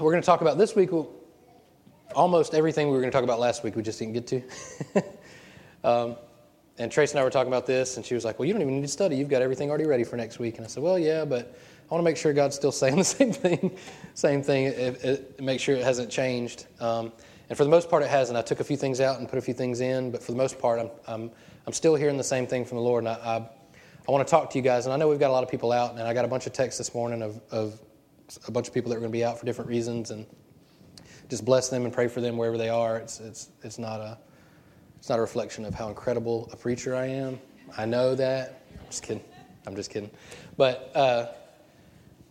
we're going to talk about this week almost everything we were going to talk about last week, we just didn't get to. um, and Trace and I were talking about this, and she was like, Well, you don't even need to study. You've got everything already ready for next week. And I said, Well, yeah, but I want to make sure God's still saying the same thing, same thing, it, it, make sure it hasn't changed. Um, and for the most part, it hasn't. I took a few things out and put a few things in, but for the most part, I'm, I'm, I'm still hearing the same thing from the Lord. And I, I, I want to talk to you guys, and I know we've got a lot of people out, and I got a bunch of texts this morning of, of a bunch of people that are going to be out for different reasons, and just bless them and pray for them wherever they are. It's, it's, it's, not a, it's not a reflection of how incredible a preacher I am. I know that. I'm just kidding. I'm just kidding. But, uh,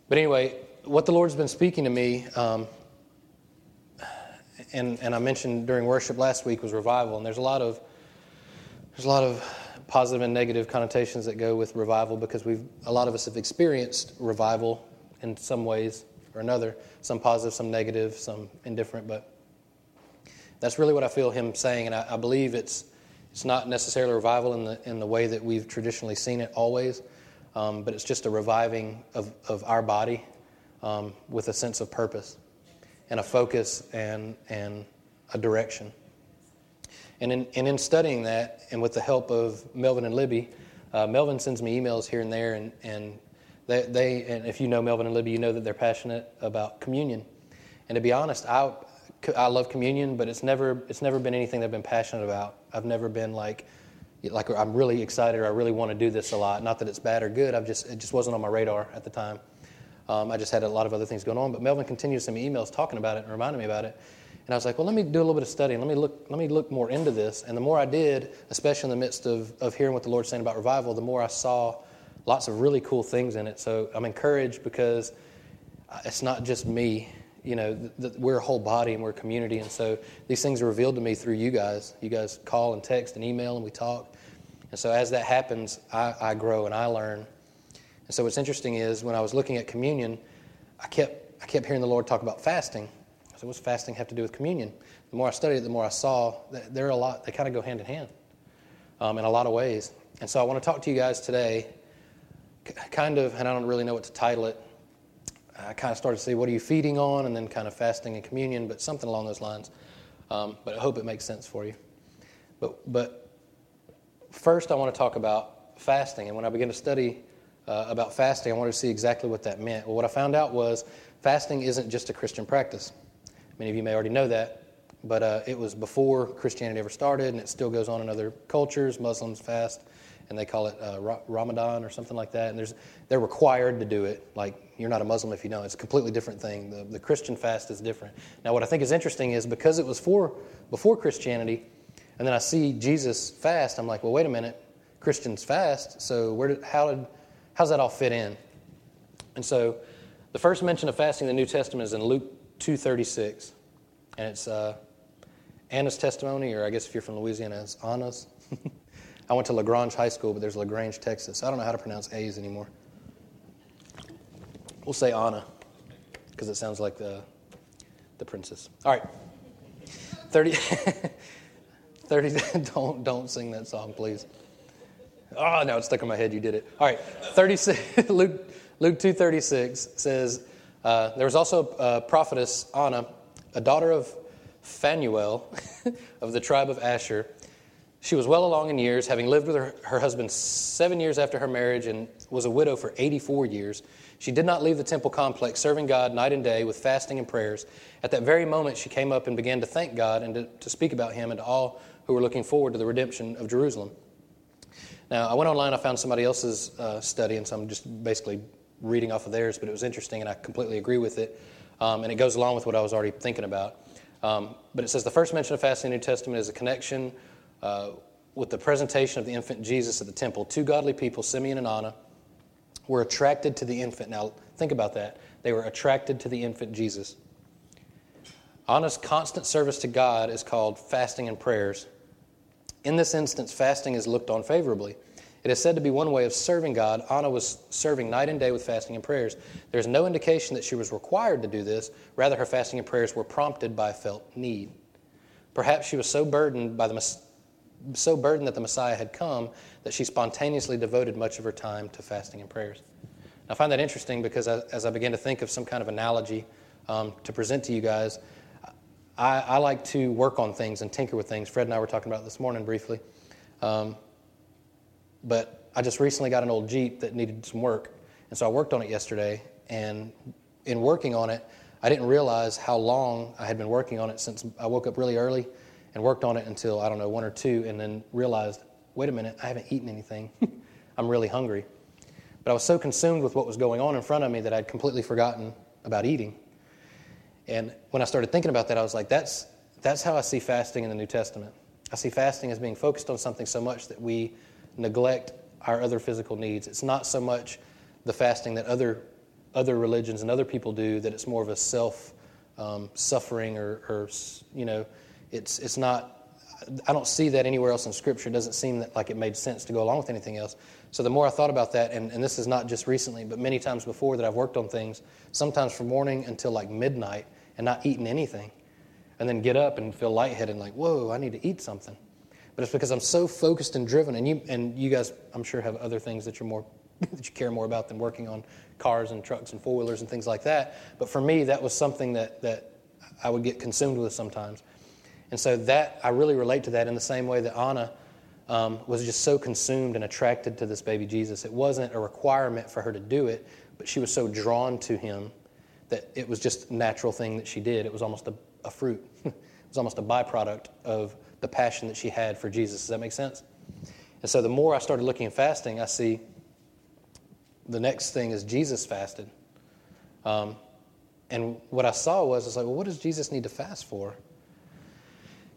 but anyway, what the Lord's been speaking to me, um, and, and I mentioned during worship last week was revival, and there's a lot of there's a lot of positive and negative connotations that go with revival because we've a lot of us have experienced revival in some ways or another, some positive, some negative, some indifferent, but that's really what I feel him saying, and I, I believe it's it's not necessarily revival in the in the way that we've traditionally seen it always, um, but it's just a reviving of, of our body um, with a sense of purpose and a focus and and a direction. And in, and in studying that, and with the help of Melvin and Libby, uh, Melvin sends me emails here and there, and, and they, they, and if you know Melvin and Libby, you know that they're passionate about communion. And to be honest, I, I love communion, but it's never, it's never been anything that I've been passionate about. I've never been like, like I'm really excited or I really want to do this a lot. Not that it's bad or good. I've just, it just wasn't on my radar at the time. Um, I just had a lot of other things going on. But Melvin continues to send me emails talking about it and reminding me about it. And I was like, well, let me do a little bit of studying. Let me look, let me look more into this. And the more I did, especially in the midst of, of hearing what the Lord's saying about revival, the more I saw lots of really cool things in it. So I'm encouraged because it's not just me. You know, th- th- we're a whole body and we're a community. And so these things are revealed to me through you guys. You guys call and text and email and we talk. And so as that happens, I, I grow and I learn. And so what's interesting is when I was looking at communion, I kept, I kept hearing the Lord talk about fasting. I said, what's fasting have to do with communion? The more I studied it, the more I saw that there are a lot, they kind of go hand in hand um, in a lot of ways. And so I want to talk to you guys today kind of, and I don't really know what to title it. I kind of started to say, what are you feeding on? And then kind of fasting and communion, but something along those lines. Um, but I hope it makes sense for you. But, but first, I want to talk about fasting. And when I began to study uh, about fasting, I wanted to see exactly what that meant. Well, what I found out was fasting isn't just a Christian practice. Many of you may already know that, but uh, it was before Christianity ever started, and it still goes on in other cultures. Muslims fast and they call it uh, Ramadan or something like that. And there's, they're required to do it. Like, you're not a Muslim if you don't. It's a completely different thing. The, the Christian fast is different. Now, what I think is interesting is because it was for, before Christianity, and then I see Jesus fast, I'm like, well, wait a minute. Christians fast, so where did, how did, how's that all fit in? And so the first mention of fasting in the New Testament is in Luke 2.36. And it's uh, Anna's testimony, or I guess if you're from Louisiana, it's Anna's. I went to LaGrange High School, but there's LaGrange, Texas. I don't know how to pronounce A's anymore. We'll say Anna, because it sounds like the, the princess. All right. 30, 30 don't, don't sing that song, please. Oh, no, it's stuck in my head. You did it. All right. 36, Luke, Luke 2.36 says, uh, there was also a prophetess, Anna, a daughter of Phanuel of the tribe of Asher. She was well along in years, having lived with her, her, husband seven years after her marriage and was a widow for 84 years. She did not leave the temple complex, serving God night and day with fasting and prayers. At that very moment, she came up and began to thank God and to, to speak about Him and to all who were looking forward to the redemption of Jerusalem. Now, I went online, I found somebody else's uh, study, and so I'm just basically reading off of theirs, but it was interesting, and I completely agree with it. Um, and it goes along with what I was already thinking about. Um, but it says the first mention of fasting in the New Testament is a connection uh, with the presentation of the infant Jesus at the temple. Two godly people, Simeon and Anna, were attracted to the infant. Now, think about that. They were attracted to the infant Jesus. Anna's constant service to God is called fasting and prayers. In this instance, fasting is looked on favorably. It is said to be one way of serving God. Anna was serving night and day with fasting and prayers. There's no indication that she was required to do this. Rather, her fasting and prayers were prompted by a felt need. Perhaps she was so burdened by the so burdened that the Messiah had come that she spontaneously devoted much of her time to fasting and prayers. I find that interesting because as I began to think of some kind of analogy um, to present to you guys. I, I, like to work on things and tinker with things. Fred and I were talking about this morning briefly. Um, but I just recently got an old Jeep that needed some work. And so I worked on it yesterday. And in working on it, I didn't realize how long I had been working on it since I woke up really early and worked on it until, I don't know, one or two, and then realized, wait a minute, I haven't eaten anything. I'm really hungry. But I was so consumed with what was going on in front of me that I'd completely forgotten about eating. And when I started thinking about that, I was like, that's, that's how I see fasting in the New Testament. I see fasting as being focused on something so much that we neglect our other physical needs. It's not so much the fasting that other, other religions and other people do, that it's more of a self um, suffering or, or, you know, it's, it's not I don't see that anywhere else in Scripture. It doesn't seem that, like it made sense to go along with anything else. So the more I thought about that, and, and this is not just recently, but many times before that I've worked on things, sometimes from morning until like midnight and not eating anything, and then get up and feel lightheaded and like, whoa, I need to eat something. But it's because I'm so focused and driven, and you and you guys, I'm sure, have other things that you're more that you care more about than working on cars and trucks and four wheelers and things like that. But for me, that was something that that I would get consumed with sometimes. And so that I really relate to that in the same way that Anna um, was just so consumed and attracted to this baby Jesus. It wasn't a requirement for her to do it, but she was so drawn to him that it was just a natural thing that she did. It was almost a, a fruit. it was almost a byproduct of the passion that she had for Jesus. Does that make sense? And so the more I started looking at fasting, I see the next thing is Jesus fasted. Um, and what I saw was, I was like, well, what does Jesus need to fast for?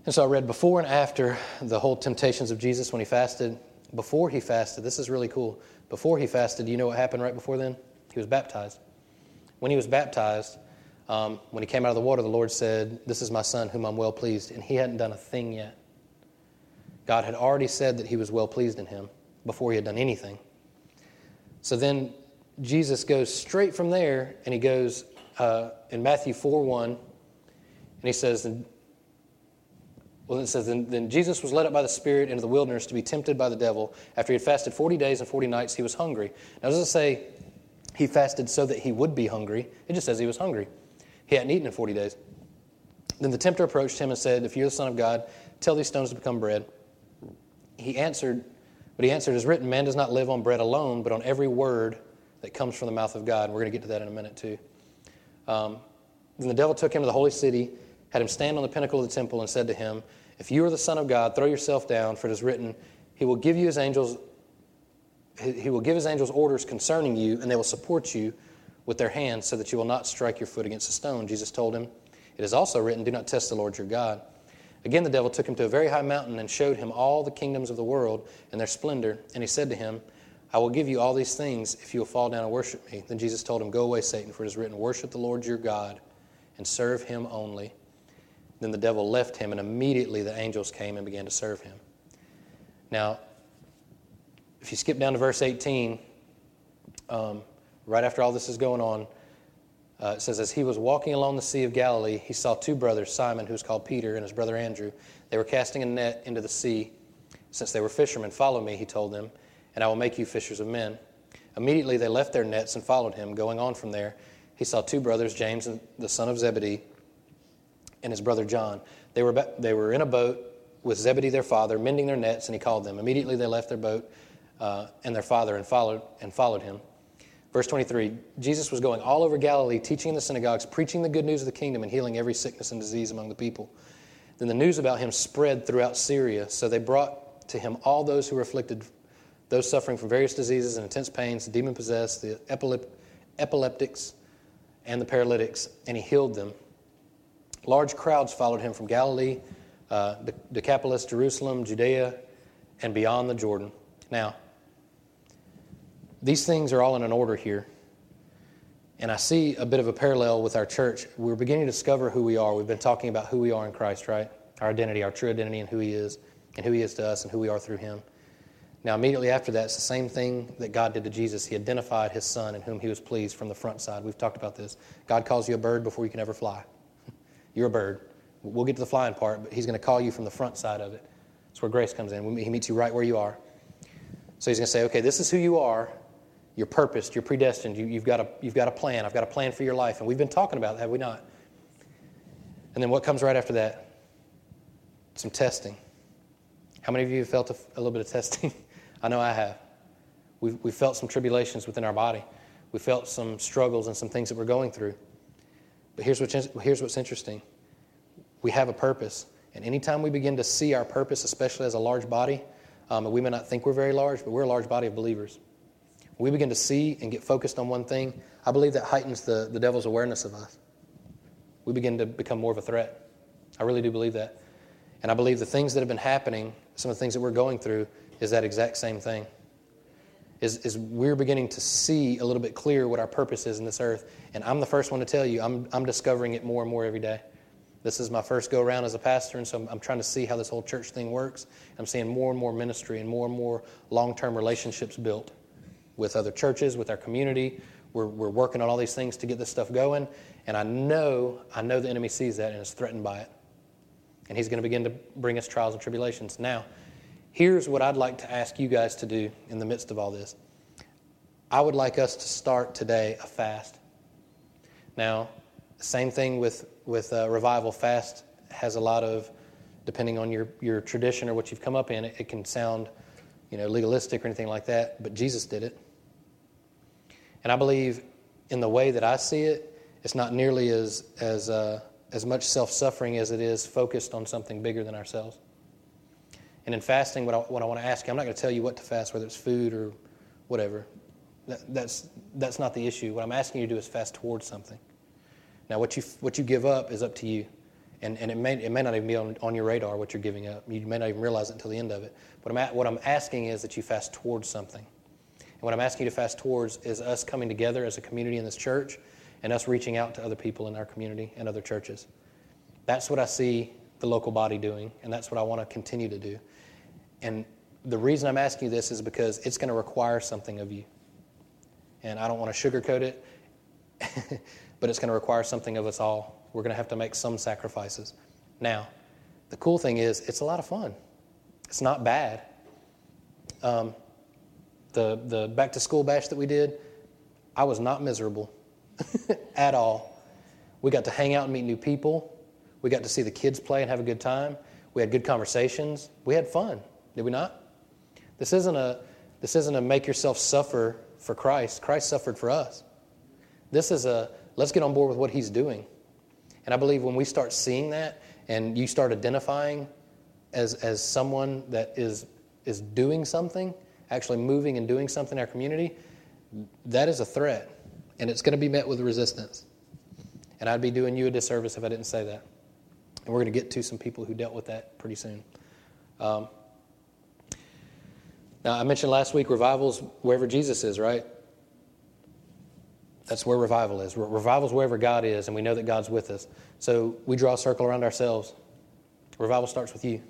And so I read before and after the whole temptations of Jesus when he fasted. Before he fasted, this is really cool. Before he fasted, you know what happened right before then? He was baptized. When he was baptized, um, when he came out of the water, the Lord said, This is my son whom I'm well pleased. And he hadn't done a thing yet. God had already said that he was well pleased in him before he had done anything. So then Jesus goes straight from there and he goes uh, in Matthew 4 1, and he says, well, it says, then, then, Jesus was led up by the Spirit into the wilderness to be tempted by the devil. After he had fasted 40 days and 40 nights, he was hungry. Now, does it say he fasted so that he would be hungry? It just says he was hungry. He hadn't eaten in 40 days. Then the tempter approached him and said, If you're the Son of God, tell these stones to become bread. He answered, but he answered, as written, man does not live on bread alone, but on every word that comes from the mouth of God. And we're going to get to that in a minute, too. Um, then the devil took him to the holy city had him stand on the pinnacle of the temple and said to him, If you are the Son of God, throw yourself down, for it is written, He will give you his angels. He will give his angels orders concerning you, and they will support you with their hands so that you will not strike your foot against a stone. Jesus told him, It is also written, Do not test the Lord your God. Again, the devil took him to a very high mountain and showed him all the kingdoms of the world and their splendor. And he said to him, I will give you all these things if you will fall down and worship me. Then Jesus told him, Go away, Satan, for it is written, Worship the Lord your God and serve him only. Then the devil left him, and immediately the angels came and began to serve him. Now, if you skip down to verse 18, um, right after all this is going on, uh, it says, As he was walking along the Sea of Galilee, he saw two brothers, Simon, who was called Peter, and his brother Andrew. They were casting a net into the sea. Since they were fishermen, follow me, he told them, and I will make you fishers of men. Immediately they left their nets and followed him. Going on from there, he saw two brothers, James, and the son of Zebedee, and his brother John. They were, they were in a boat with Zebedee their father, mending their nets, and he called them. Immediately they left their boat uh, and their father and followed, and followed him. Verse 23 Jesus was going all over Galilee, teaching in the synagogues, preaching the good news of the kingdom, and healing every sickness and disease among the people. Then the news about him spread throughout Syria, so they brought to him all those who were afflicted, those suffering from various diseases and intense pains, the demon possessed, the epilep- epileptics, and the paralytics, and he healed them. Large crowds followed him from Galilee, uh, Decapolis, Jerusalem, Judea, and beyond the Jordan. Now, these things are all in an order here. And I see a bit of a parallel with our church. We're beginning to discover who we are. We've been talking about who we are in Christ, right? Our identity, our true identity, and who He is, and who He is to us, and who we are through Him. Now, immediately after that, it's the same thing that God did to Jesus. He identified His Son in whom He was pleased from the front side. We've talked about this. God calls you a bird before you can ever fly. You're a bird. We'll get to the flying part, but he's going to call you from the front side of it. That's where grace comes in. He meets you right where you are. So he's going to say, okay, this is who you are, You're purposed, you're predestined, you, have got a, you've got a plan. I've got a plan for your life. And we've been talking about that, have we not? And then what comes right after that? Some testing. How many of you have felt a, a little bit of testing? I know I have. We've, we've felt some tribulations within our body. We felt some struggles and some things that we're going through. But here's what's, here's what's interesting we have a purpose. And anytime we begin to see our purpose, especially as a large body, um, we may not think we're very large, but we're a large body of believers. We begin to see and get focused on one thing, I believe that heightens the, the devil's awareness of us. We begin to become more of a threat. I really do believe that. And I believe the things that have been happening, some of the things that we're going through, is that exact same thing. Is, is we're beginning to see a little bit clearer what our purpose is in this earth. And I'm the first one to tell you, I'm, I'm discovering it more and more every day. This is my first go around as a pastor, and so I'm, I'm trying to see how this whole church thing works. I'm seeing more and more ministry and more and more long term relationships built with other churches, with our community. We're, we're working on all these things to get this stuff going. And I know, I know the enemy sees that and is threatened by it. And he's going to begin to bring us trials and tribulations. Now, here's what I'd like to ask you guys to do in the midst of all this. I would like us to start today a fast. Now, same thing with, with uh, revival. Fast has a lot of, depending on your, your tradition or what you've come up in, it, it can sound you know, legalistic or anything like that, but Jesus did it. And I believe in the way that I see it, it's not nearly as, as, uh, as much self suffering as it is focused on something bigger than ourselves. And in fasting, what I, what I want to ask you, I'm not going to tell you what to fast, whether it's food or whatever. That, that's, that's not the issue. What I'm asking you to do is fast towards something. Now, what you, what you give up is up to you. And, and it, may, it may not even be on, on your radar what you're giving up. You may not even realize it until the end of it. But I'm at, what I'm asking is that you fast towards something. And what I'm asking you to fast towards is us coming together as a community in this church and us reaching out to other people in our community and other churches. That's what I see the local body doing, and that's what I want to continue to do. And the reason I'm asking you this is because it's going to require something of you. And I don't want to sugarcoat it, but it's going to require something of us all. We're going to have to make some sacrifices. Now, the cool thing is, it's a lot of fun. It's not bad. Um, the, the back to school bash that we did, I was not miserable at all. We got to hang out and meet new people. We got to see the kids play and have a good time. We had good conversations. We had fun, did we not? This isn't a, this isn't a make yourself suffer for Christ. Christ suffered for us. This is a let's get on board with what he's doing. And I believe when we start seeing that and you start identifying as, as someone that is, is doing something, actually moving and doing something in our community, that is a threat. And it's going to be met with resistance. And I'd be doing you a disservice if I didn't say that. And we're going to get to some people who dealt with that pretty soon. Um, now, I mentioned last week revivals wherever Jesus is, right? That's where revival is. Revival is wherever God is, and we know that God's with us. So we draw a circle around ourselves. Revival starts with you.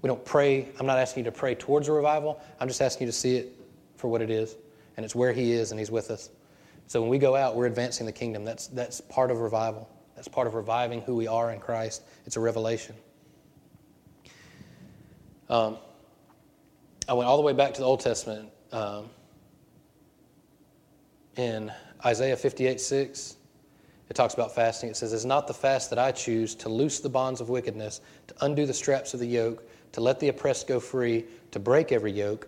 We don't pray. I'm not asking you to pray towards a revival. I'm just asking you to see it for what it is. And it's where He is, and He's with us. So when we go out, we're advancing the kingdom. That's, that's part of revival. That's part of reviving who we are in Christ. It's a revelation. Um, I went all the way back to the Old Testament. Um, in Isaiah 58 6, it talks about fasting. It says, It's not the fast that I choose to loose the bonds of wickedness, to undo the straps of the yoke, to let the oppressed go free, to break every yoke.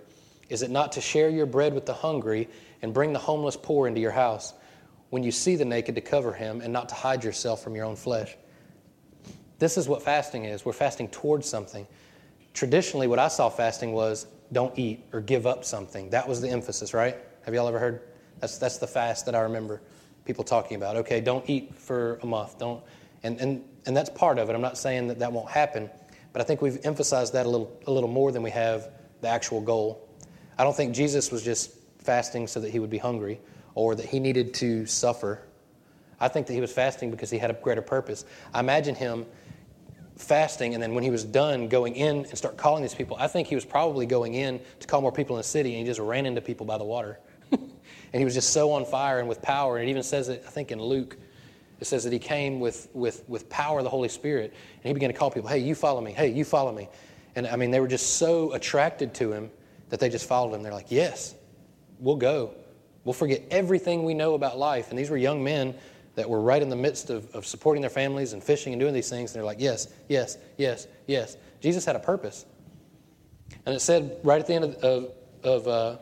Is it not to share your bread with the hungry and bring the homeless poor into your house? When you see the naked, to cover him and not to hide yourself from your own flesh. This is what fasting is. We're fasting towards something. Traditionally, what I saw fasting was don't eat or give up something. That was the emphasis, right? Have y'all ever heard that's, that's the fast that I remember people talking about. Okay, don't eat for a month. Don't, and, and, and that's part of it. I'm not saying that that won't happen, but I think we've emphasized that a little, a little more than we have the actual goal. I don't think Jesus was just fasting so that he would be hungry or that he needed to suffer. I think that he was fasting because he had a greater purpose. I imagine him fasting and then when he was done going in and start calling these people, I think he was probably going in to call more people in the city and he just ran into people by the water. And he was just so on fire and with power. And it even says it, I think in Luke, it says that he came with, with, with power of the Holy Spirit. And he began to call people, hey, you follow me. Hey, you follow me. And I mean, they were just so attracted to him that they just followed him. They're like, yes, we'll go. We'll forget everything we know about life. And these were young men that were right in the midst of, of supporting their families and fishing and doing these things. And they're like, yes, yes, yes, yes. Jesus had a purpose. And it said right at the end of, of, of uh,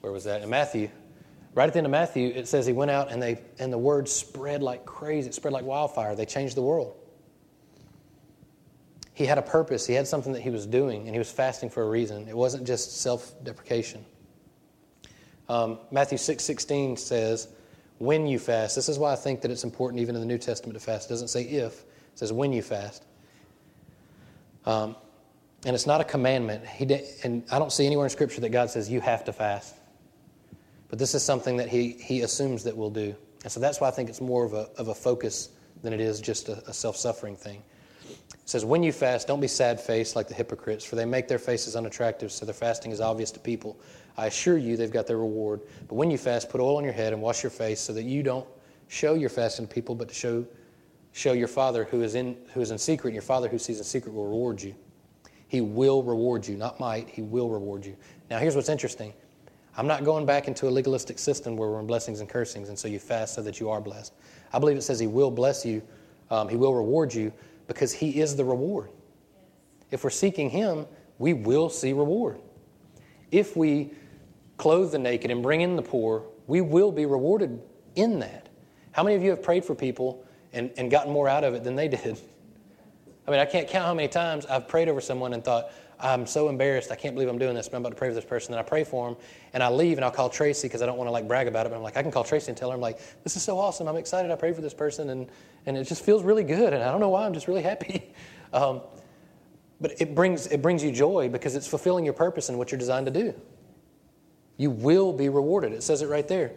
where was that? In Matthew. Right at the end of Matthew, it says he went out and, they, and the word spread like crazy. It spread like wildfire. They changed the world. He had a purpose. He had something that he was doing, and he was fasting for a reason. It wasn't just self deprecation. Um, Matthew 6 16 says, when you fast. This is why I think that it's important even in the New Testament to fast. It doesn't say if, it says when you fast. Um, and it's not a commandment. He did, and I don't see anywhere in Scripture that God says you have to fast. But this is something that he, he assumes that we'll do. And so that's why I think it's more of a, of a focus than it is just a, a self suffering thing. It says, When you fast, don't be sad faced like the hypocrites, for they make their faces unattractive, so their fasting is obvious to people. I assure you they've got their reward. But when you fast, put oil on your head and wash your face so that you don't show your fasting to people, but to show, show your Father who is, in, who is in secret, and your Father who sees in secret will reward you. He will reward you, not might, He will reward you. Now, here's what's interesting I'm not going back into a legalistic system where we're in blessings and cursings, and so you fast so that you are blessed. I believe it says He will bless you, um, He will reward you, because He is the reward. If we're seeking Him, we will see reward. If we clothe the naked, and bring in the poor, we will be rewarded in that. How many of you have prayed for people and, and gotten more out of it than they did? I mean, I can't count how many times I've prayed over someone and thought, I'm so embarrassed. I can't believe I'm doing this, but I'm about to pray for this person. Then I pray for him, and I leave, and I'll call Tracy because I don't want to like brag about it. But I'm like, I can call Tracy and tell her, I'm like, this is so awesome. I'm excited. I prayed for this person, and and it just feels really good. And I don't know why. I'm just really happy. Um, but it brings it brings you joy because it's fulfilling your purpose and what you're designed to do. You will be rewarded. It says it right there.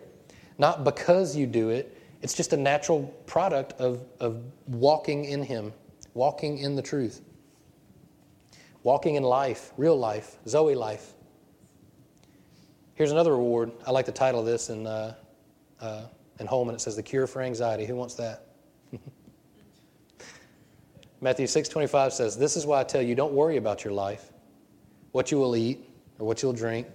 Not because you do it, it's just a natural product of, of walking in Him, walking in the truth, walking in life, real life, Zoe life. Here's another reward. I like the title of this in, uh, uh, in Holman. It says, The Cure for Anxiety. Who wants that? Matthew 6.25 says, This is why I tell you, don't worry about your life, what you will eat or what you'll drink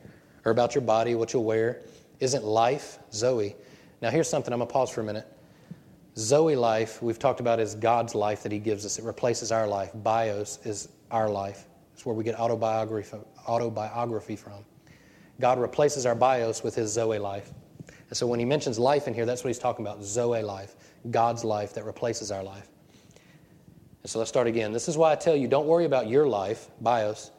or about your body, what you'll wear. Isn't life Zoe? Now, here's something. I'm going to pause for a minute. Zoe life, we've talked about, is God's life that He gives us. It replaces our life. Bios is our life. It's where we get autobiography, autobiography from. God replaces our bios with His Zoe life. And so when He mentions life in here, that's what He's talking about Zoe life, God's life that replaces our life. And so let's start again. This is why I tell you don't worry about your life, bios,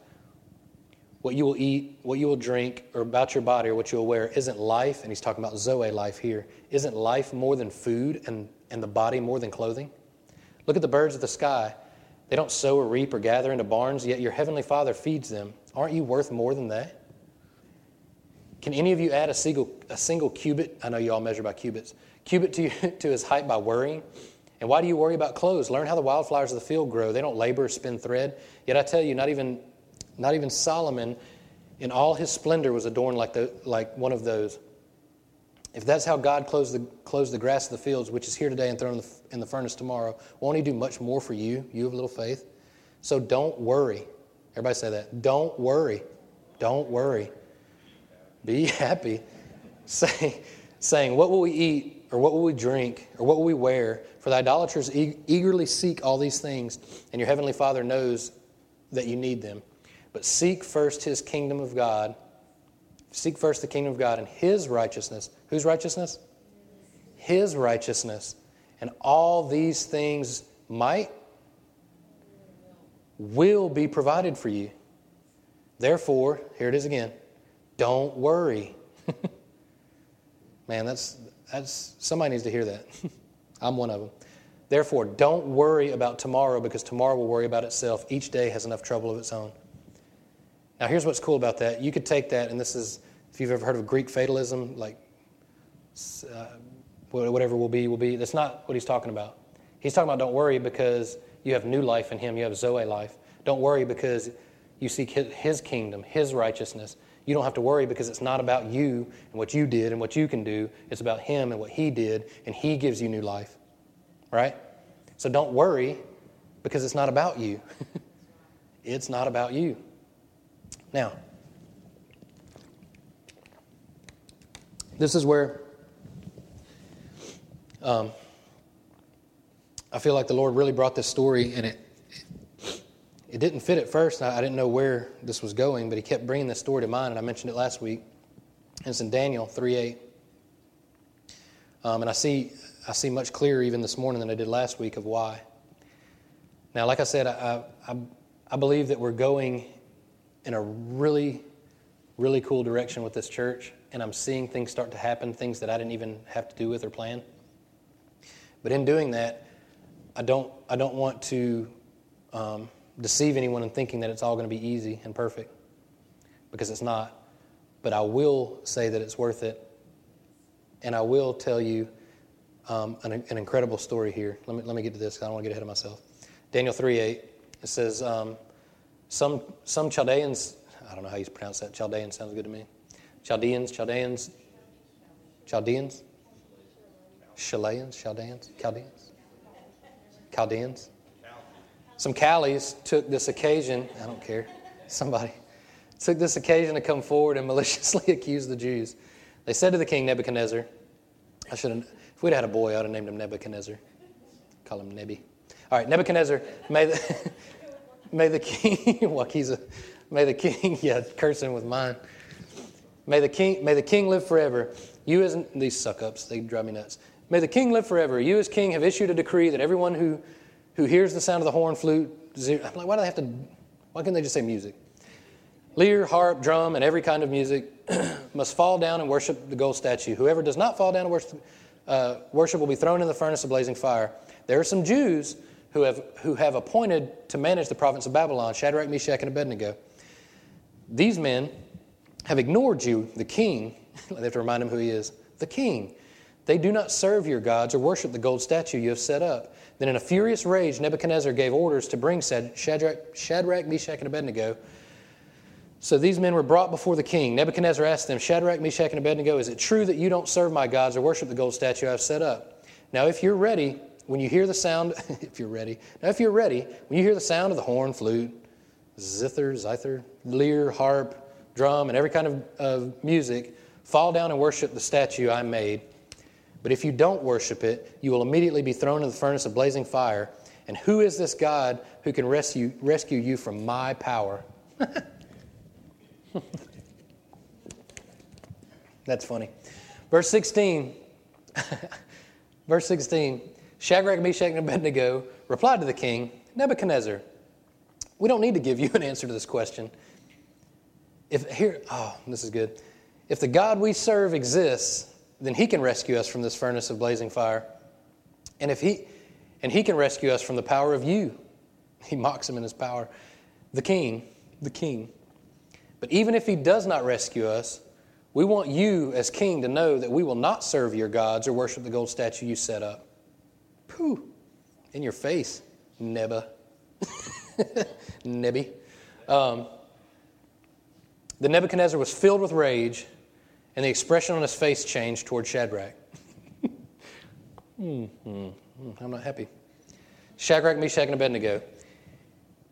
what you will eat, what you will drink, or about your body or what you will wear isn't life, and he's talking about Zoe life here, isn't life more than food and, and the body more than clothing? Look at the birds of the sky. They don't sow or reap or gather into barns, yet your heavenly Father feeds them. Aren't you worth more than that? Can any of you add a single, a single cubit? I know you all measure by cubits. Cubit to, to his height by worrying? And why do you worry about clothes? Learn how the wildflowers of the field grow. They don't labor or spin thread. Yet I tell you, not even not even Solomon, in all his splendor, was adorned like, the, like one of those. If that's how God clothes the, clothes the grass of the fields, which is here today and thrown in the, in the furnace tomorrow, won't he do much more for you, you have little faith? So don't worry. Everybody say that. Don't worry. Don't worry. Be happy. Say, saying, What will we eat, or what will we drink, or what will we wear? For the idolaters eagerly seek all these things, and your heavenly Father knows that you need them. But seek first his kingdom of God. Seek first the kingdom of God and his righteousness. Whose righteousness? His righteousness. And all these things might, will be provided for you. Therefore, here it is again don't worry. Man, that's, that's, somebody needs to hear that. I'm one of them. Therefore, don't worry about tomorrow because tomorrow will worry about itself. Each day has enough trouble of its own. Now, here's what's cool about that. You could take that, and this is, if you've ever heard of Greek fatalism, like uh, whatever will be, will be. That's not what he's talking about. He's talking about don't worry because you have new life in him, you have Zoe life. Don't worry because you seek his kingdom, his righteousness. You don't have to worry because it's not about you and what you did and what you can do. It's about him and what he did, and he gives you new life. Right? So don't worry because it's not about you. it's not about you. Now, this is where um, I feel like the Lord really brought this story, and it it didn't fit at first. I, didn't know where this was going, but He kept bringing this story to mind, and I mentioned it last week. And it's in Daniel three eight, um, and I see I see much clearer even this morning than I did last week of why. Now, like I said, I, I, I believe that we're going in a really, really cool direction with this church, and I'm seeing things start to happen, things that I didn't even have to do with or plan. But in doing that, I don't, I don't want to um, deceive anyone in thinking that it's all going to be easy and perfect, because it's not. But I will say that it's worth it, and I will tell you um, an, an, incredible story here. Let me, let me get to this, I don't want to get ahead of myself. Daniel 3 8, it says, um, some, some Chaldeans, I don't know how you pronounce that, Chaldean sounds good to me. Chaldeans, Chaldeans, Chaldeans, Chaldeans, Chaldeans, Chaldeans. Some Callies took this occasion, I don't care, somebody took this occasion to come forward and maliciously accuse the Jews. They said to the king Nebuchadnezzar, I should have, if we'd had a boy, I would have named him Nebuchadnezzar. Call him Nebi. All right, Nebuchadnezzar, may the, may the king, well, he's a, may the king, yeah, cursing with mine. May the king, may the king live forever. You as these suck ups, they drive me nuts. May the king live forever. You as king have issued a decree that everyone who, who hears the sound of the horn, flute, zero, I'm like, why do they have to, why can't they just say music? Lyre, harp, drum, and every kind of music must fall down and worship the gold statue. Whoever does not fall down and worship uh, worship will be thrown in the furnace of blazing fire. There are some Jews who have, who have appointed to manage the province of Babylon Shadrach, Meshach, and Abednego. These men have ignored you, the king. they have to remind him who he is the king. They do not serve your gods or worship the gold statue you have set up. Then, in a furious rage, Nebuchadnezzar gave orders to bring Shadrach, Shadrach Meshach, and Abednego so these men were brought before the king. Nebuchadnezzar asked them, Shadrach, Meshach, and Abednego, is it true that you don't serve my gods or worship the gold statue I've set up? Now, if you're ready, when you hear the sound, if you're ready, now if you're ready, when you hear the sound of the horn, flute, zither, zither, lyre, harp, drum, and every kind of, of music, fall down and worship the statue I made. But if you don't worship it, you will immediately be thrown into the furnace of blazing fire. And who is this God who can rescue, rescue you from my power? That's funny. Verse 16. verse 16. Shadrach, Meshach, and Abednego replied to the king, Nebuchadnezzar, we don't need to give you an answer to this question. If here, oh, this is good. If the God we serve exists, then he can rescue us from this furnace of blazing fire. And if he and he can rescue us from the power of you. He mocks him in his power. The king, the king. But even if he does not rescue us, we want you as king to know that we will not serve your gods or worship the gold statue you set up. Pooh, in your face, Neba. Nebi. Um, the Nebuchadnezzar was filled with rage, and the expression on his face changed toward Shadrach. mm-hmm. I'm not happy. Shadrach, Meshach, and Abednego.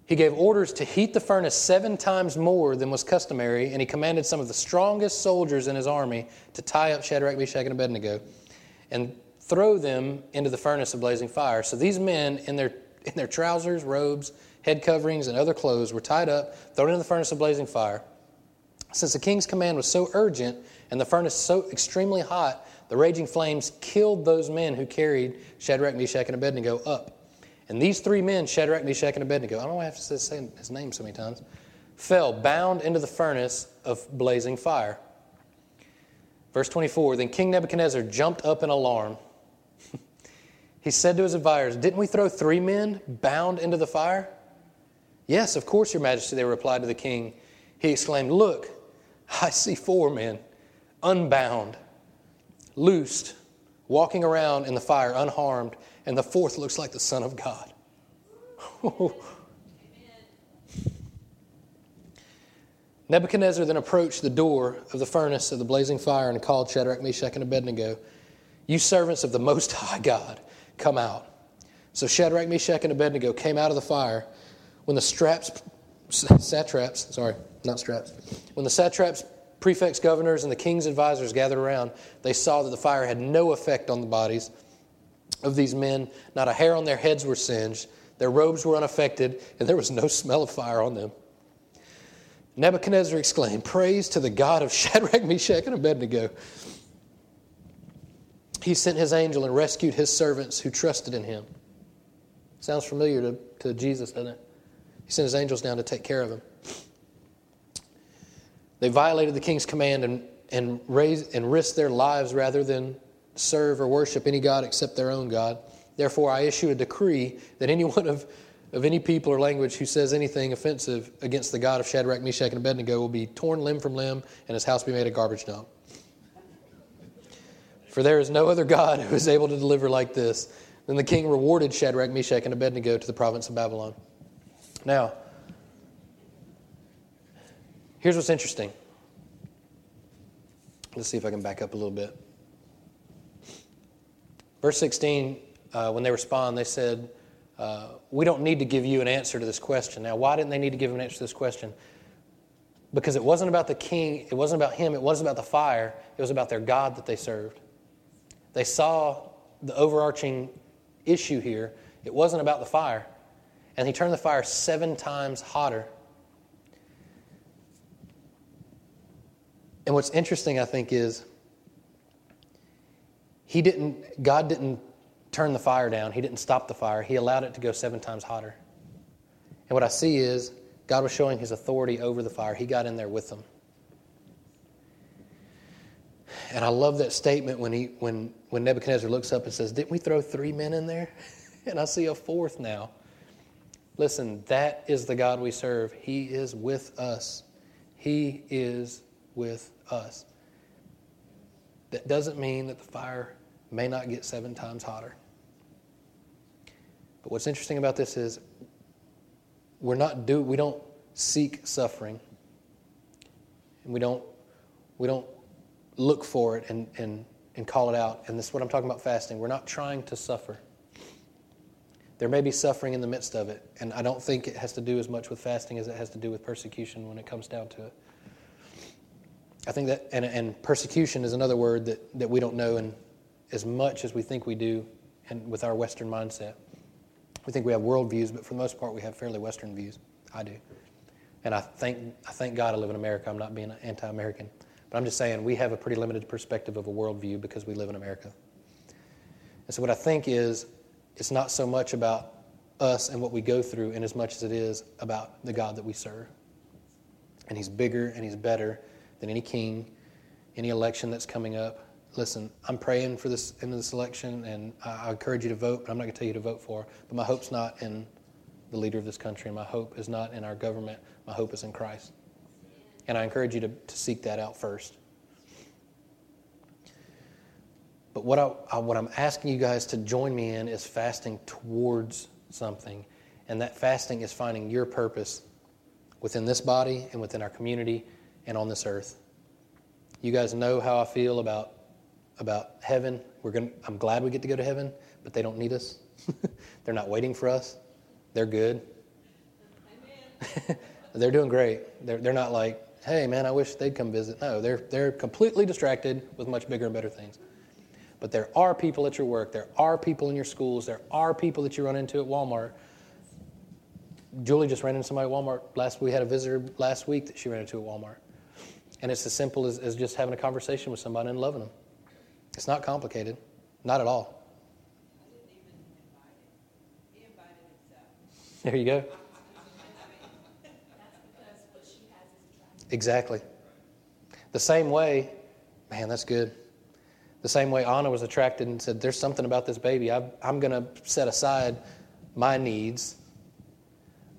He gave orders to heat the furnace seven times more than was customary, and he commanded some of the strongest soldiers in his army to tie up Shadrach, Meshach, and Abednego and throw them into the furnace of blazing fire. So these men, in their, in their trousers, robes, head coverings, and other clothes, were tied up, thrown into the furnace of blazing fire. Since the king's command was so urgent and the furnace so extremely hot, the raging flames killed those men who carried Shadrach, Meshach, and Abednego up. And these three men, Shadrach, Meshach, and Abednego, I don't know why I have to say his name so many times, fell bound into the furnace of blazing fire. Verse 24 Then King Nebuchadnezzar jumped up in alarm. He said to his advisors, Didn't we throw three men bound into the fire? Yes, of course, Your Majesty, they replied to the king. He exclaimed, Look, I see four men, unbound, loosed, walking around in the fire unharmed and the fourth looks like the Son of God. Nebuchadnezzar then approached the door of the furnace of the blazing fire and called Shadrach, Meshach, and Abednego, You servants of the Most High God, come out. So Shadrach, Meshach, and Abednego came out of the fire. When the straps, satraps, sorry, not straps, when the satraps prefects, governors, and the king's advisors gathered around, they saw that the fire had no effect on the bodies of these men. Not a hair on their heads were singed, their robes were unaffected, and there was no smell of fire on them. Nebuchadnezzar exclaimed, Praise to the God of Shadrach, Meshach, and Abednego. He sent his angel and rescued his servants who trusted in him. Sounds familiar to, to Jesus, doesn't it? He sent his angels down to take care of him. They violated the king's command and, and, raised, and risked their lives rather than serve or worship any God except their own God. Therefore, I issue a decree that anyone of, of any people or language who says anything offensive against the God of Shadrach, Meshach, and Abednego will be torn limb from limb and his house be made a garbage dump. For there is no other God who is able to deliver like this. Then the king rewarded Shadrach, Meshach, and Abednego to the province of Babylon. Now, here's what's interesting. Let's see if I can back up a little bit. Verse 16, uh, when they respond, they said, uh, We don't need to give you an answer to this question. Now, why didn't they need to give an answer to this question? Because it wasn't about the king, it wasn't about him, it wasn't about the fire, it was about their God that they served. They saw the overarching issue here. It wasn't about the fire. And he turned the fire seven times hotter. And what's interesting, I think, is he didn't, God didn't turn the fire down. He didn't stop the fire. He allowed it to go seven times hotter. And what I see is God was showing his authority over the fire. He got in there with them. And I love that statement when, he, when, when Nebuchadnezzar looks up and says, Didn't we throw three men in there? and I see a fourth now. Listen, that is the God we serve. He is with us. He is with us. That doesn't mean that the fire may not get seven times hotter. But what's interesting about this is we're not do we don't seek suffering. And we don't we don't look for it and, and, and call it out. And this is what I'm talking about fasting. We're not trying to suffer. There may be suffering in the midst of it, and I don't think it has to do as much with fasting as it has to do with persecution when it comes down to it. I think that, and, and persecution is another word that, that we don't know in as much as we think we do and with our Western mindset. We think we have world views, but for the most part, we have fairly Western views. I do. And I thank, I thank God I live in America. I'm not being anti American. But I'm just saying we have a pretty limited perspective of a worldview because we live in America. And so what I think is it's not so much about us and what we go through in as much as it is about the God that we serve. And he's bigger and he's better than any king, any election that's coming up. Listen, I'm praying for this end of this election, and I, encourage you to vote, but I'm not going to tell you to vote for. But my hope's not in the leader of this country, my hope is not in our government. My hope is in Christ. And I encourage you to, to seek that out first. But what, I, what I'm asking you guys to join me in is fasting towards something. And that fasting is finding your purpose within this body and within our community and on this earth. You guys know how I feel about, about heaven. We're gonna, I'm glad we get to go to heaven, but they don't need us. They're not waiting for us. They're good. they're doing great. They're, they're not like, hey, man, I wish they'd come visit. No, they're, they're completely distracted with much bigger and better things. But there are people at your work, there are people in your schools, there are people that you run into at Walmart. Julie just ran into somebody at Walmart last We had a visitor last week that she ran into at Walmart. And it's as simple as, as just having a conversation with somebody and loving them. It's not complicated, not at all. There you go. Exactly. The same way, man, that's good. The same way Anna was attracted and said, There's something about this baby. i am going to set aside my needs,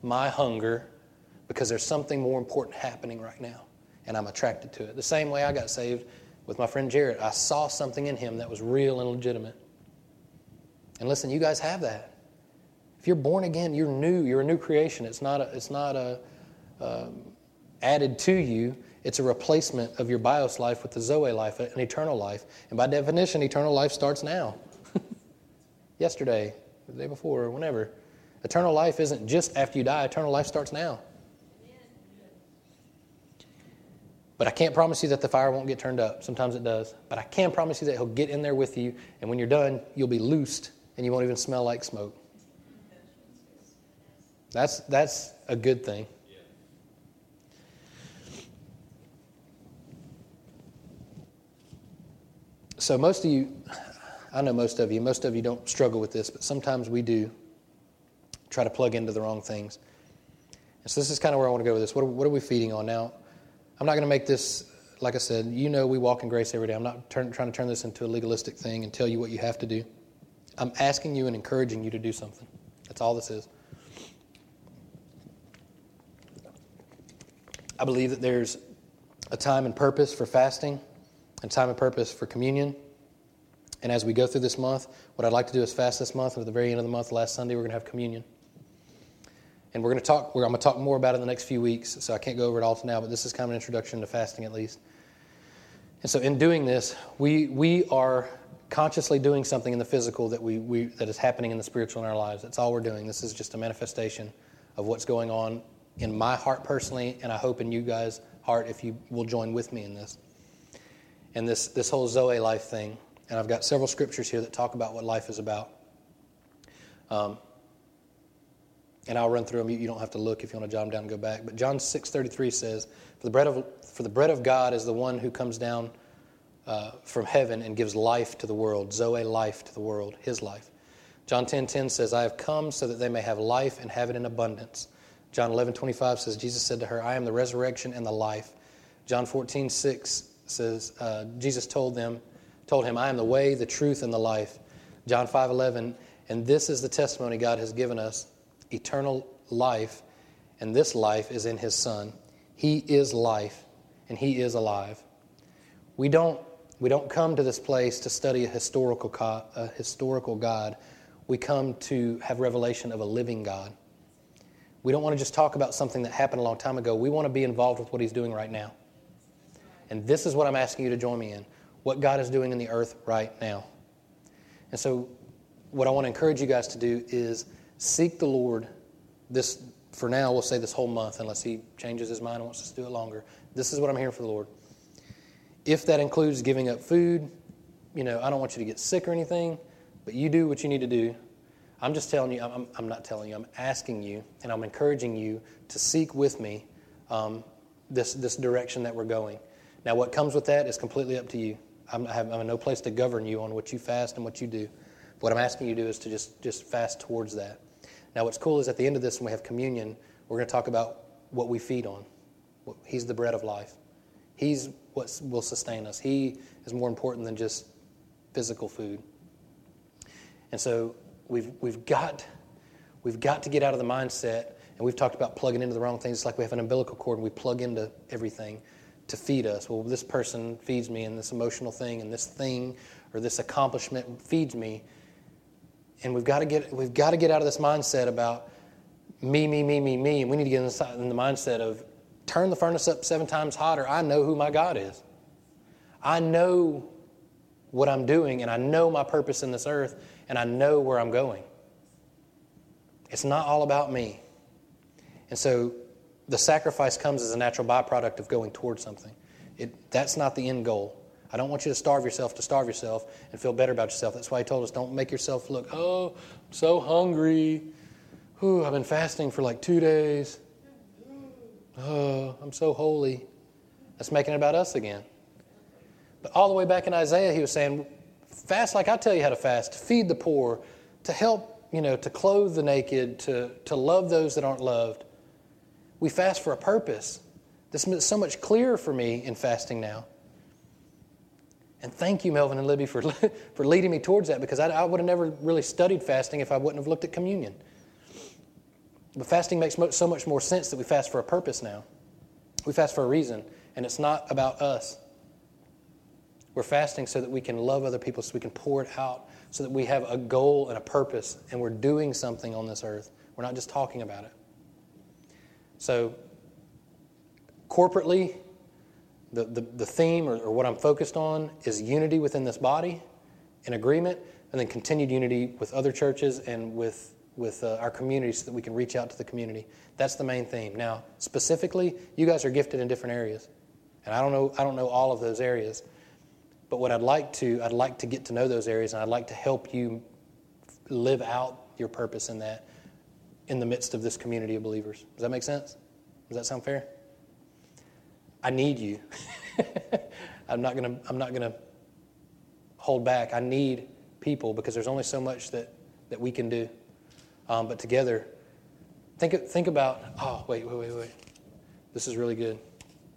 my hunger, because there's something more important happening right now, and I'm attracted to it. The same way I got saved with my friend Jarrett, I saw something in him that was real and legitimate. And listen, you guys have that. If you're born again, you're new. You're a new creation. It's not a, it's not a, um, added to you. It's a replacement of your bios life with the Zoe life, an eternal life. And by definition, eternal life starts now. Yesterday, the day before, or whenever. Eternal life isn't just after you die, eternal life starts now. But I can't promise you that the fire won't get turned up. Sometimes it does. But I can promise you that He'll get in there with you, and when you're done, you'll be loosed and you won't even smell like smoke. That's, that's a good thing. So, most of you, I know most of you, most of you don't struggle with this, but sometimes we do try to plug into the wrong things. And so, this is kind of where I want to go with this. What are, what are we feeding on now? I'm not going to make this, like I said, you know we walk in grace every day. I'm not turn, trying to turn this into a legalistic thing and tell you what you have to do. I'm asking you and encouraging you to do something. That's all this is. I believe that there's a time and purpose for fasting and time and purpose for communion. And as we go through this month, what I'd like to do is fast this month, and at the very end of the month, last Sunday, we're going to have communion. And we're going to talk, I'm going to talk more about it in the next few weeks, so I can't go over it all now, but this is kind of an introduction to fasting at least. And so in doing this, we, we are consciously doing something in the physical that, we, we, that is happening in the spiritual in our lives. That's all we're doing. This is just a manifestation of what's going on in my heart personally, and I hope in you guys' heart if you will join with me in this. And this, this whole Zoe life thing. And I've got several scriptures here that talk about what life is about. Um, and I'll run through them. You don't have to look if you want to jot them down and go back. But John 6.33 says, for the, bread of, for the bread of God is the one who comes down uh, from heaven and gives life to the world, Zoe life to the world, his life. John 10:10 10, 10 says, "I have come so that they may have life and have it in abundance." John 11:25 says, "Jesus said to her, I am the resurrection and the life." John 14:6 says, uh, Jesus told them, told him, "I am the way, the truth, and the life." John 5:11, and this is the testimony God has given us, eternal life, and this life is in His Son. He is life, and He is alive. We don't we don't come to this place to study a historical, a historical God. We come to have revelation of a living God. We don't want to just talk about something that happened a long time ago. We want to be involved with what He's doing right now. And this is what I'm asking you to join me in what God is doing in the earth right now. And so, what I want to encourage you guys to do is seek the Lord this, for now, we'll say this whole month, unless He changes His mind and wants us to do it longer. This is what I'm here for the Lord. If that includes giving up food, you know, I don't want you to get sick or anything, but you do what you need to do. I'm just telling you, I'm, I'm not telling you, I'm asking you, and I'm encouraging you to seek with me um, this, this direction that we're going. Now, what comes with that is completely up to you. I'm, I have, I'm in no place to govern you on what you fast and what you do. What I'm asking you to do is to just, just fast towards that. Now, what's cool is at the end of this, when we have communion, we're going to talk about what we feed on. He's the bread of life. He's what will sustain us. He is more important than just physical food. And so we've, we've, got, we've got to get out of the mindset, and we've talked about plugging into the wrong things. It's like we have an umbilical cord and we plug into everything to feed us. Well, this person feeds me, and this emotional thing, and this thing, or this accomplishment feeds me. And we've got to get, we've got to get out of this mindset about me, me, me, me, me. And we need to get in the mindset of turn the furnace up seven times hotter, I know who my God is. I know what I'm doing, and I know my purpose in this earth, and I know where I'm going. It's not all about me. And so the sacrifice comes as a natural byproduct of going towards something. It, that's not the end goal. I don't want you to starve yourself to starve yourself and feel better about yourself. That's why he told us don't make yourself look, oh, I'm so hungry. Ooh, I've been fasting for like two days. Oh, I'm so holy. That's making it about us again. But all the way back in Isaiah, he was saying, fast like I tell you how to fast, feed the poor, to help, you know, to clothe the naked, to, to love those that aren't loved. We fast for a purpose. This is so much clearer for me in fasting now. And thank you, Melvin and Libby, for, for leading me towards that because I, I would have never really studied fasting if I wouldn't have looked at communion. But fasting makes so much more sense that we fast for a purpose now. We fast for a reason, and it's not about us. We're fasting so that we can love other people, so we can pour it out, so that we have a goal and a purpose, and we're doing something on this earth. We're not just talking about it. So, corporately, the, the, the theme or, or what I'm focused on is unity within this body, in agreement, and then continued unity with other churches and with with uh, our community so that we can reach out to the community. That's the main theme. Now, specifically, you guys are gifted in different areas. And I don't know, I don't know all of those areas. But what I'd like to, I'd like to get to know those areas and I'd like to help you live out your purpose in that in the midst of this community of believers. Does that make sense? Does that sound fair? I need you. I'm not gonna I'm not gonna hold back. I need people because there's only so much that, that we can do. Um, but together, think think about oh wait, wait, wait, wait. This is really good.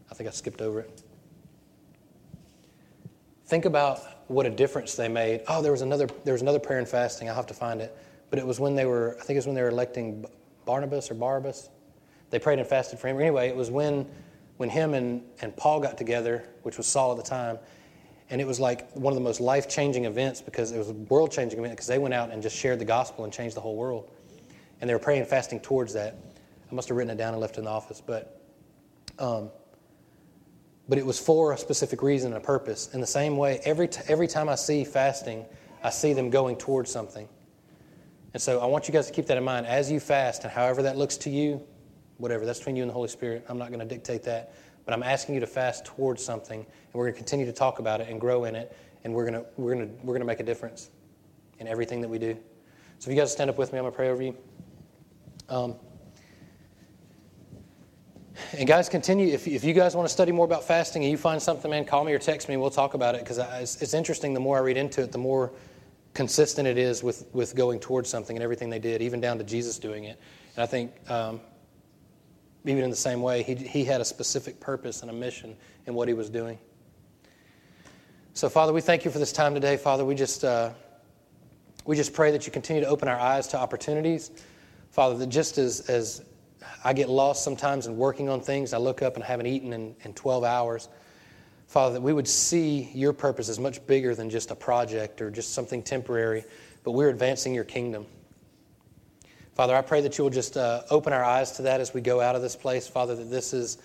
I think I skipped over it. Think about what a difference they made. Oh, there was another there was another prayer and fasting. I'll have to find it. But it was when they were I think it was when they were electing Barnabas or Barabbas. They prayed and fasted for him. Anyway, it was when when him and, and Paul got together, which was Saul at the time, and it was like one of the most life changing events because it was a world changing event because they went out and just shared the gospel and changed the whole world. And they were praying and fasting towards that. I must have written it down and left it in the office, but um, but it was for a specific reason and a purpose. In the same way, every, t- every time I see fasting, I see them going towards something. And so I want you guys to keep that in mind as you fast, and however that looks to you, whatever, that's between you and the Holy Spirit. I'm not going to dictate that. But I'm asking you to fast towards something, and we're going to continue to talk about it and grow in it, and we're going to, we're going to, we're going to make a difference in everything that we do. So if you guys stand up with me, I'm going to pray over you. Um, and guys, continue. If, if you guys want to study more about fasting and you find something, man, call me or text me. We'll talk about it because it's, it's interesting. The more I read into it, the more consistent it is with, with going towards something and everything they did, even down to Jesus doing it. And I think um, even in the same way, he, he had a specific purpose and a mission in what he was doing. So, Father, we thank you for this time today. Father, we just, uh, we just pray that you continue to open our eyes to opportunities. Father, that just as, as I get lost sometimes in working on things. I look up and I haven't eaten in, in 12 hours. Father, that we would see your purpose as much bigger than just a project or just something temporary, but we're advancing your kingdom. Father, I pray that you will just uh, open our eyes to that as we go out of this place, Father, that this is,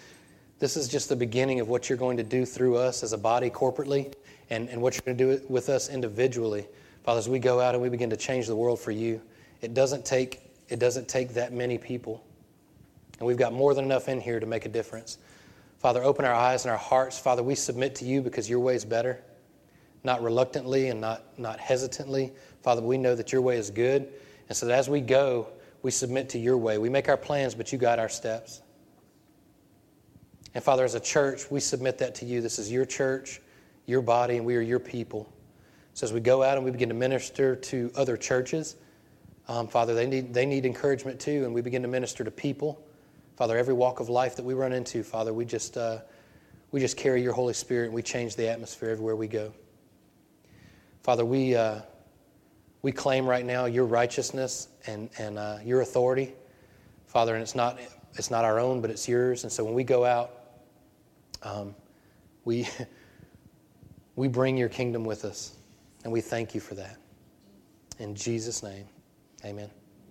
this is just the beginning of what you're going to do through us as a body corporately and, and what you're going to do with us individually. Father, as we go out and we begin to change the world for you, it doesn't take, it doesn't take that many people. And we've got more than enough in here to make a difference. Father, open our eyes and our hearts. Father, we submit to you because your way is better, not reluctantly and not, not hesitantly. Father, we know that your way is good. And so that as we go, we submit to your way. We make our plans, but you guide our steps. And Father, as a church, we submit that to you. This is your church, your body, and we are your people. So as we go out and we begin to minister to other churches, um, Father, they need, they need encouragement too, and we begin to minister to people. Father, every walk of life that we run into, Father, we just, uh, we just carry your Holy Spirit and we change the atmosphere everywhere we go. Father, we, uh, we claim right now your righteousness and, and uh, your authority, Father, and it's not, it's not our own, but it's yours. And so when we go out, um, we, we bring your kingdom with us, and we thank you for that. In Jesus' name, amen.